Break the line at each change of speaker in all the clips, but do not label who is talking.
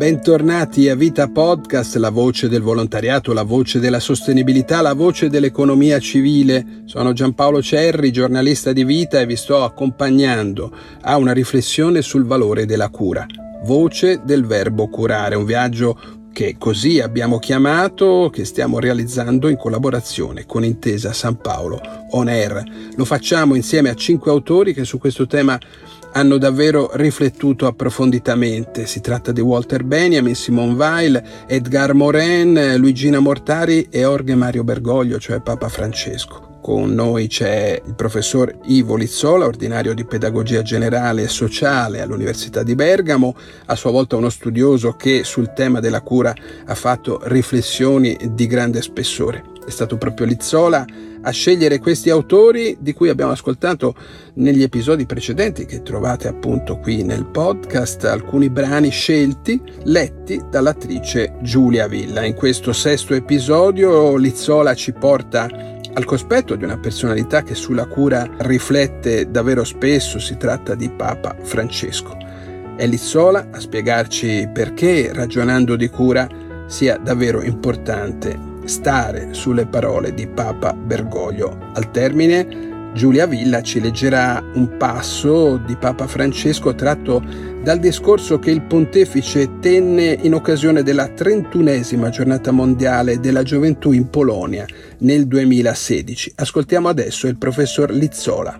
Bentornati a Vita Podcast, la voce del volontariato, la voce della sostenibilità, la voce dell'economia civile. Sono Giampaolo Cerri, giornalista di Vita e vi sto accompagnando a una riflessione sul valore della cura. Voce del verbo curare, un viaggio che così abbiamo chiamato, che stiamo realizzando in collaborazione con Intesa San Paolo On Air. Lo facciamo insieme a cinque autori che su questo tema hanno davvero riflettuto approfonditamente. Si tratta di Walter Benjamin, Simone Weil, Edgar Morin, Luigina Mortari e Orge Mario Bergoglio, cioè Papa Francesco. Con noi c'è il professor Ivo Lizzola, ordinario di pedagogia generale e sociale all'Università di Bergamo, a sua volta uno studioso che sul tema della cura ha fatto riflessioni di grande spessore. È stato proprio Lizzola a scegliere questi autori di cui abbiamo ascoltato negli episodi precedenti che trovate appunto qui nel podcast, alcuni brani scelti, letti dall'attrice Giulia Villa. In questo sesto episodio Lizzola ci porta al cospetto di una personalità che sulla cura riflette davvero spesso, si tratta di Papa Francesco. È Lizzola a spiegarci perché, ragionando di cura, sia davvero importante stare sulle parole di Papa Bergoglio. Al termine, Giulia Villa ci leggerà un passo di Papa Francesco tratto dal discorso che il pontefice tenne in occasione della trentunesima giornata mondiale della gioventù in Polonia nel 2016. Ascoltiamo adesso il professor Lizzola.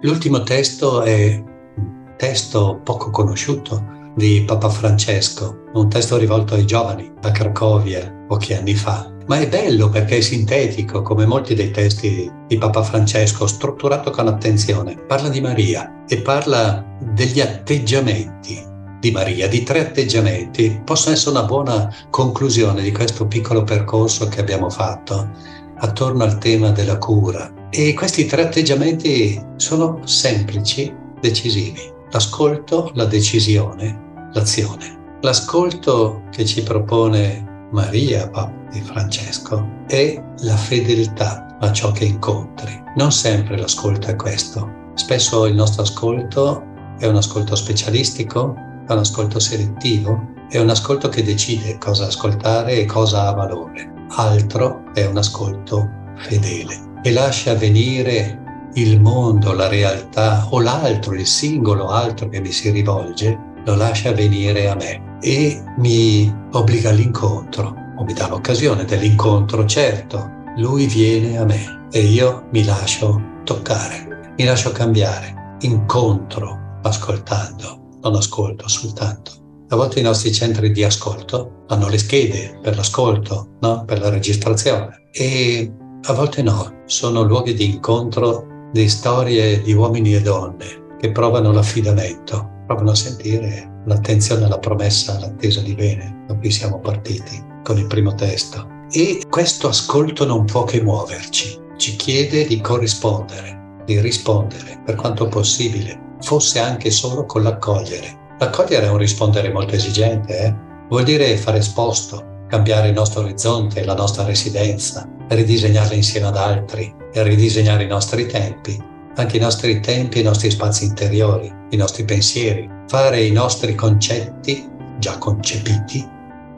L'ultimo testo è un testo poco conosciuto di Papa Francesco, un testo rivolto ai giovani a Cracovia pochi anni fa. Ma è bello perché è sintetico, come molti dei testi di Papa Francesco, strutturato con attenzione. Parla di Maria e parla degli atteggiamenti di Maria, di tre atteggiamenti. Possono essere una buona conclusione di questo piccolo percorso che abbiamo fatto attorno al tema della cura. E questi tre atteggiamenti sono semplici, decisivi. L'ascolto, la decisione l'azione. L'ascolto che ci propone Maria, Papa di Francesco, è la fedeltà a ciò che incontri. Non sempre l'ascolto è questo. Spesso il nostro ascolto è un ascolto specialistico, è un ascolto selettivo, è un ascolto che decide cosa ascoltare e cosa ha valore. Altro è un ascolto fedele e lascia venire il mondo, la realtà o l'altro, il singolo altro che mi si rivolge lo lascia venire a me e mi obbliga all'incontro o mi dà l'occasione dell'incontro, certo. Lui viene a me e io mi lascio toccare, mi lascio cambiare, incontro ascoltando, non ascolto soltanto. A volte i nostri centri di ascolto hanno le schede per l'ascolto, no? per la registrazione e a volte no, sono luoghi di incontro di storie di uomini e donne che provano l'affidamento, provano a sentire l'attenzione alla promessa, all'attesa di bene da cui siamo partiti con il primo testo. E questo ascolto non può che muoverci, ci chiede di corrispondere, di rispondere per quanto possibile, fosse anche solo con l'accogliere. L'accogliere è un rispondere molto esigente, eh? vuol dire fare sposto, cambiare il nostro orizzonte, la nostra residenza, ridisegnarla insieme ad altri e ridisegnare i nostri tempi anche i nostri tempi, i nostri spazi interiori, i nostri pensieri, fare i nostri concetti già concepiti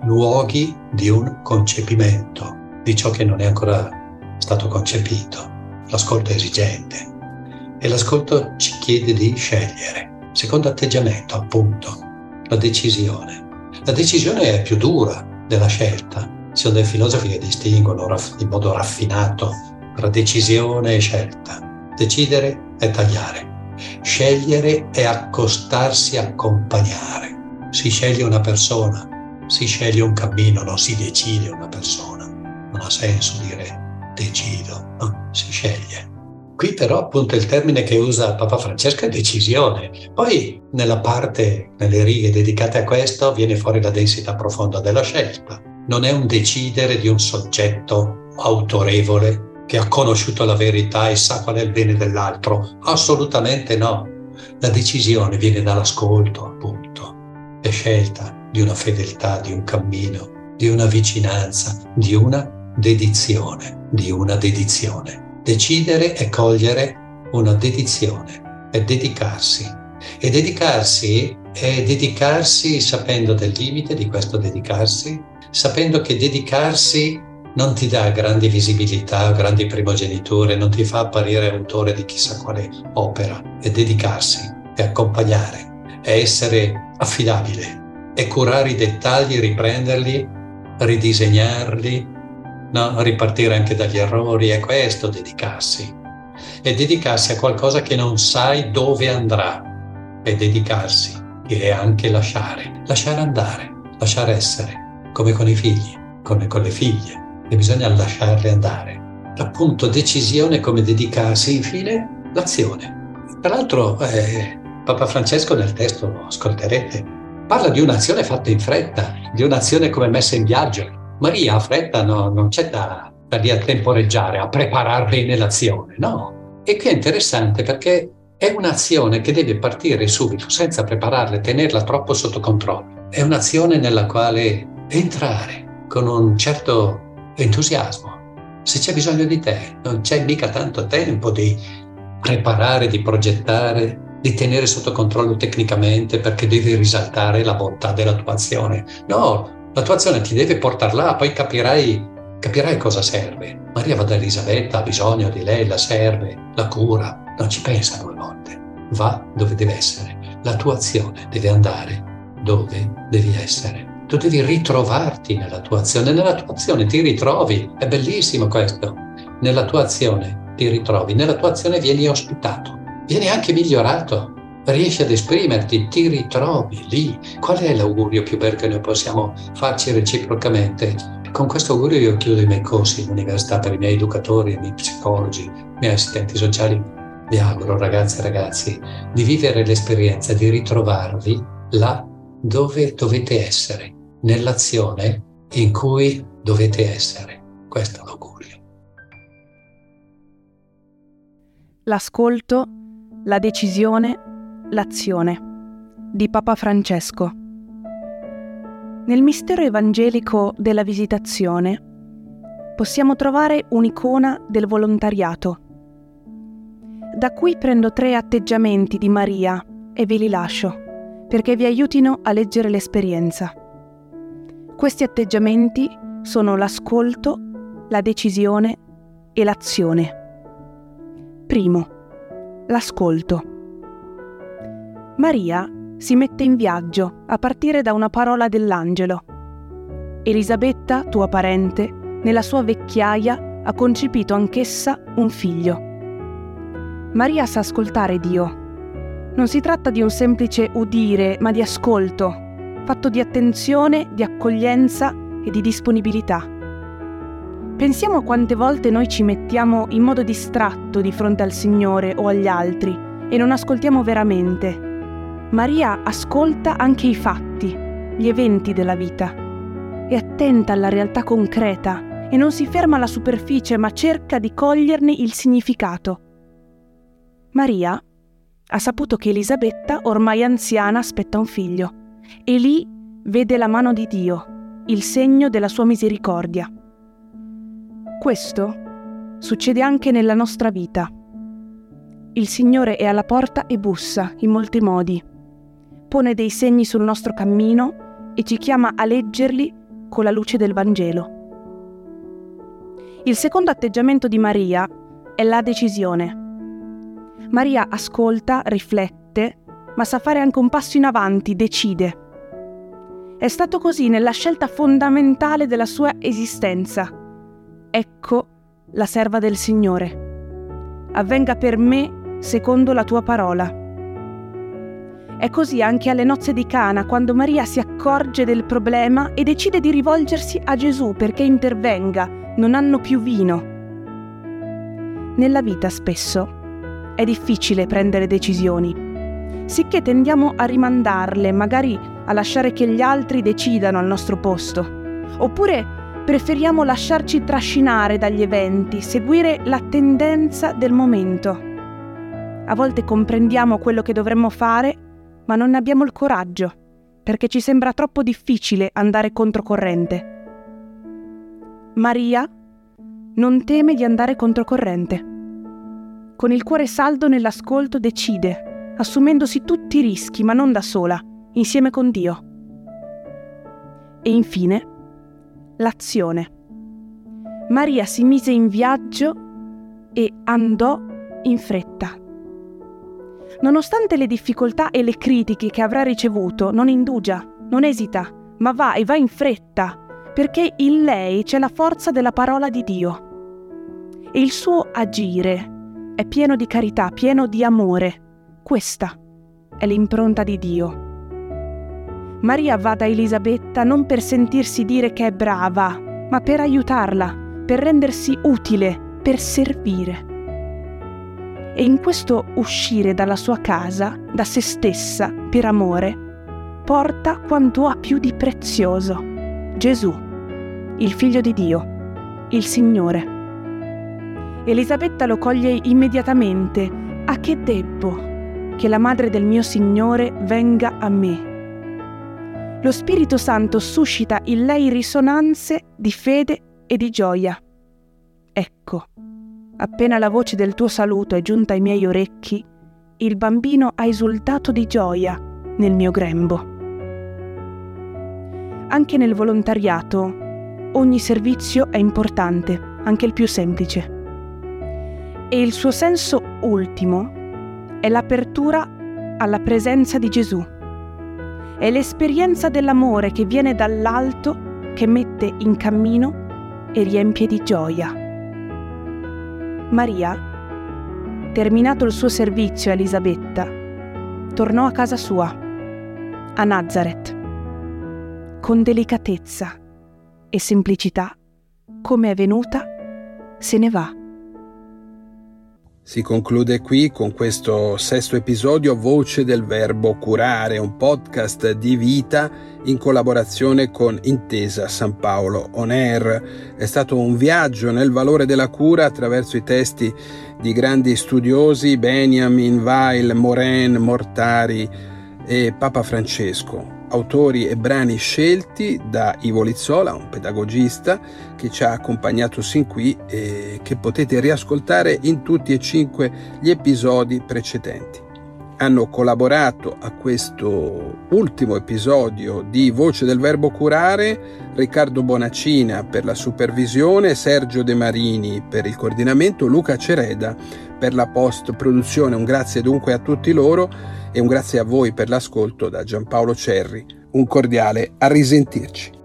luoghi di un concepimento di ciò che non è ancora stato concepito. L'ascolto è esigente e l'ascolto ci chiede di scegliere. Secondo atteggiamento, appunto, la decisione. La decisione è più dura della scelta. Ci sono dei filosofi che distinguono in modo raffinato tra decisione e scelta. Decidere è tagliare. Scegliere è accostarsi, accompagnare. Si sceglie una persona, si sceglie un cammino, non si decide una persona. Non ha senso dire decido, no, si sceglie. Qui però appunto il termine che usa Papa Francesco è decisione. Poi nella parte, nelle righe dedicate a questo, viene fuori la densità profonda della scelta. Non è un decidere di un soggetto autorevole che ha conosciuto la verità e sa qual è il bene dell'altro. Assolutamente no. La decisione viene dall'ascolto, appunto. È scelta di una fedeltà, di un cammino, di una vicinanza, di una dedizione, di una dedizione. Decidere è cogliere una dedizione, è dedicarsi. E dedicarsi è dedicarsi sapendo del limite di questo dedicarsi, sapendo che dedicarsi non ti dà grandi visibilità, grandi primogeniture, non ti fa apparire autore di chissà quale opera. È dedicarsi, è accompagnare, è essere affidabile, è curare i dettagli, riprenderli, ridisegnarli, no? ripartire anche dagli errori. È questo dedicarsi. È dedicarsi a qualcosa che non sai dove andrà. È dedicarsi, che è anche lasciare, lasciare andare, lasciare essere, come con i figli, come con le figlie e bisogna lasciarle andare. Appunto, decisione come dedicarsi, infine l'azione. Tra l'altro, eh, Papa Francesco nel testo, lo ascolterete, parla di un'azione fatta in fretta, di un'azione come messa in viaggio. Maria ha fretta, no, non c'è da, da lì a temporeggiare, a preparar bene l'azione, no. E qui è interessante perché è un'azione che deve partire subito, senza prepararla, tenerla troppo sotto controllo. È un'azione nella quale entrare con un certo entusiasmo. Se c'è bisogno di te, non c'è mica tanto tempo di preparare, di progettare, di tenere sotto controllo tecnicamente perché devi risaltare la bontà della tua azione. No, la tua azione ti deve portare là, poi capirai, capirai cosa serve. Maria va da Elisabetta, ha bisogno di lei, la serve, la cura, non ci pensa due volte. Va dove deve essere. La tua azione deve andare dove devi essere. Tu devi ritrovarti nella tua azione, nella tua azione ti ritrovi, è bellissimo questo. Nella tua azione ti ritrovi, nella tua azione vieni ospitato, vieni anche migliorato, riesci ad esprimerti, ti ritrovi lì. Qual è l'augurio più bello che noi possiamo farci reciprocamente? Con questo augurio io chiudo i miei corsi in università per i miei educatori, i miei psicologi, i miei assistenti sociali. Vi auguro, ragazze e ragazzi, di vivere l'esperienza di ritrovarvi là dove dovete essere, nell'azione in cui dovete essere. Questo è l'augurio.
L'ascolto, la decisione, l'azione di Papa Francesco. Nel mistero evangelico della visitazione possiamo trovare un'icona del volontariato. Da cui prendo tre atteggiamenti di Maria e ve li lascio perché vi aiutino a leggere l'esperienza. Questi atteggiamenti sono l'ascolto, la decisione e l'azione. Primo, l'ascolto. Maria si mette in viaggio a partire da una parola dell'angelo. Elisabetta, tua parente, nella sua vecchiaia ha concepito anch'essa un figlio. Maria sa ascoltare Dio non si tratta di un semplice udire, ma di ascolto, fatto di attenzione, di accoglienza e di disponibilità. Pensiamo a quante volte noi ci mettiamo in modo distratto di fronte al Signore o agli altri e non ascoltiamo veramente. Maria ascolta anche i fatti, gli eventi della vita. È attenta alla realtà concreta e non si ferma alla superficie ma cerca di coglierne il significato. Maria ha saputo che Elisabetta, ormai anziana, aspetta un figlio e lì vede la mano di Dio, il segno della sua misericordia. Questo succede anche nella nostra vita. Il Signore è alla porta e bussa in molti modi. Pone dei segni sul nostro cammino e ci chiama a leggerli con la luce del Vangelo. Il secondo atteggiamento di Maria è la decisione. Maria ascolta, riflette, ma sa fare anche un passo in avanti, decide. È stato così nella scelta fondamentale della sua esistenza. Ecco la serva del Signore. Avvenga per me secondo la tua parola. È così anche alle nozze di Cana, quando Maria si accorge del problema e decide di rivolgersi a Gesù perché intervenga, non hanno più vino. Nella vita spesso è difficile prendere decisioni, sicché tendiamo a rimandarle, magari a lasciare che gli altri decidano al nostro posto, oppure preferiamo lasciarci trascinare dagli eventi, seguire la tendenza del momento. A volte comprendiamo quello che dovremmo fare, ma non ne abbiamo il coraggio, perché ci sembra troppo difficile andare controcorrente. Maria non teme di andare controcorrente con il cuore saldo nell'ascolto decide, assumendosi tutti i rischi, ma non da sola, insieme con Dio. E infine, l'azione. Maria si mise in viaggio e andò in fretta. Nonostante le difficoltà e le critiche che avrà ricevuto, non indugia, non esita, ma va e va in fretta, perché in lei c'è la forza della parola di Dio. E il suo agire è pieno di carità, pieno di amore. Questa è l'impronta di Dio. Maria va da Elisabetta non per sentirsi dire che è brava, ma per aiutarla, per rendersi utile, per servire. E in questo uscire dalla sua casa, da se stessa, per amore, porta quanto ha più di prezioso, Gesù, il figlio di Dio, il Signore. Elisabetta lo coglie immediatamente. A che debbo che la madre del mio Signore venga a me? Lo Spirito Santo suscita in lei risonanze di fede e di gioia. Ecco, appena la voce del tuo saluto è giunta ai miei orecchi, il bambino ha esultato di gioia nel mio grembo. Anche nel volontariato ogni servizio è importante, anche il più semplice. E il suo senso ultimo è l'apertura alla presenza di Gesù. È l'esperienza dell'amore che viene dall'alto, che mette in cammino e riempie di gioia. Maria, terminato il suo servizio a Elisabetta, tornò a casa sua, a Nazareth con delicatezza e semplicità, come è venuta, se ne va.
Si conclude qui con questo sesto episodio Voce del Verbo Curare, un podcast di vita in collaborazione con Intesa San Paolo On Air. È stato un viaggio nel valore della cura attraverso i testi di grandi studiosi Benjamin, Weil, Moren, Mortari e Papa Francesco autori e brani scelti da Ivo Lizzola, un pedagogista che ci ha accompagnato sin qui e che potete riascoltare in tutti e cinque gli episodi precedenti. Hanno collaborato a questo ultimo episodio di Voce del Verbo Curare Riccardo Bonacina per la supervisione, Sergio De Marini per il coordinamento, Luca Cereda per la post produzione. Un grazie dunque a tutti loro e un grazie a voi per l'ascolto da Giampaolo Cerri. Un cordiale a risentirci.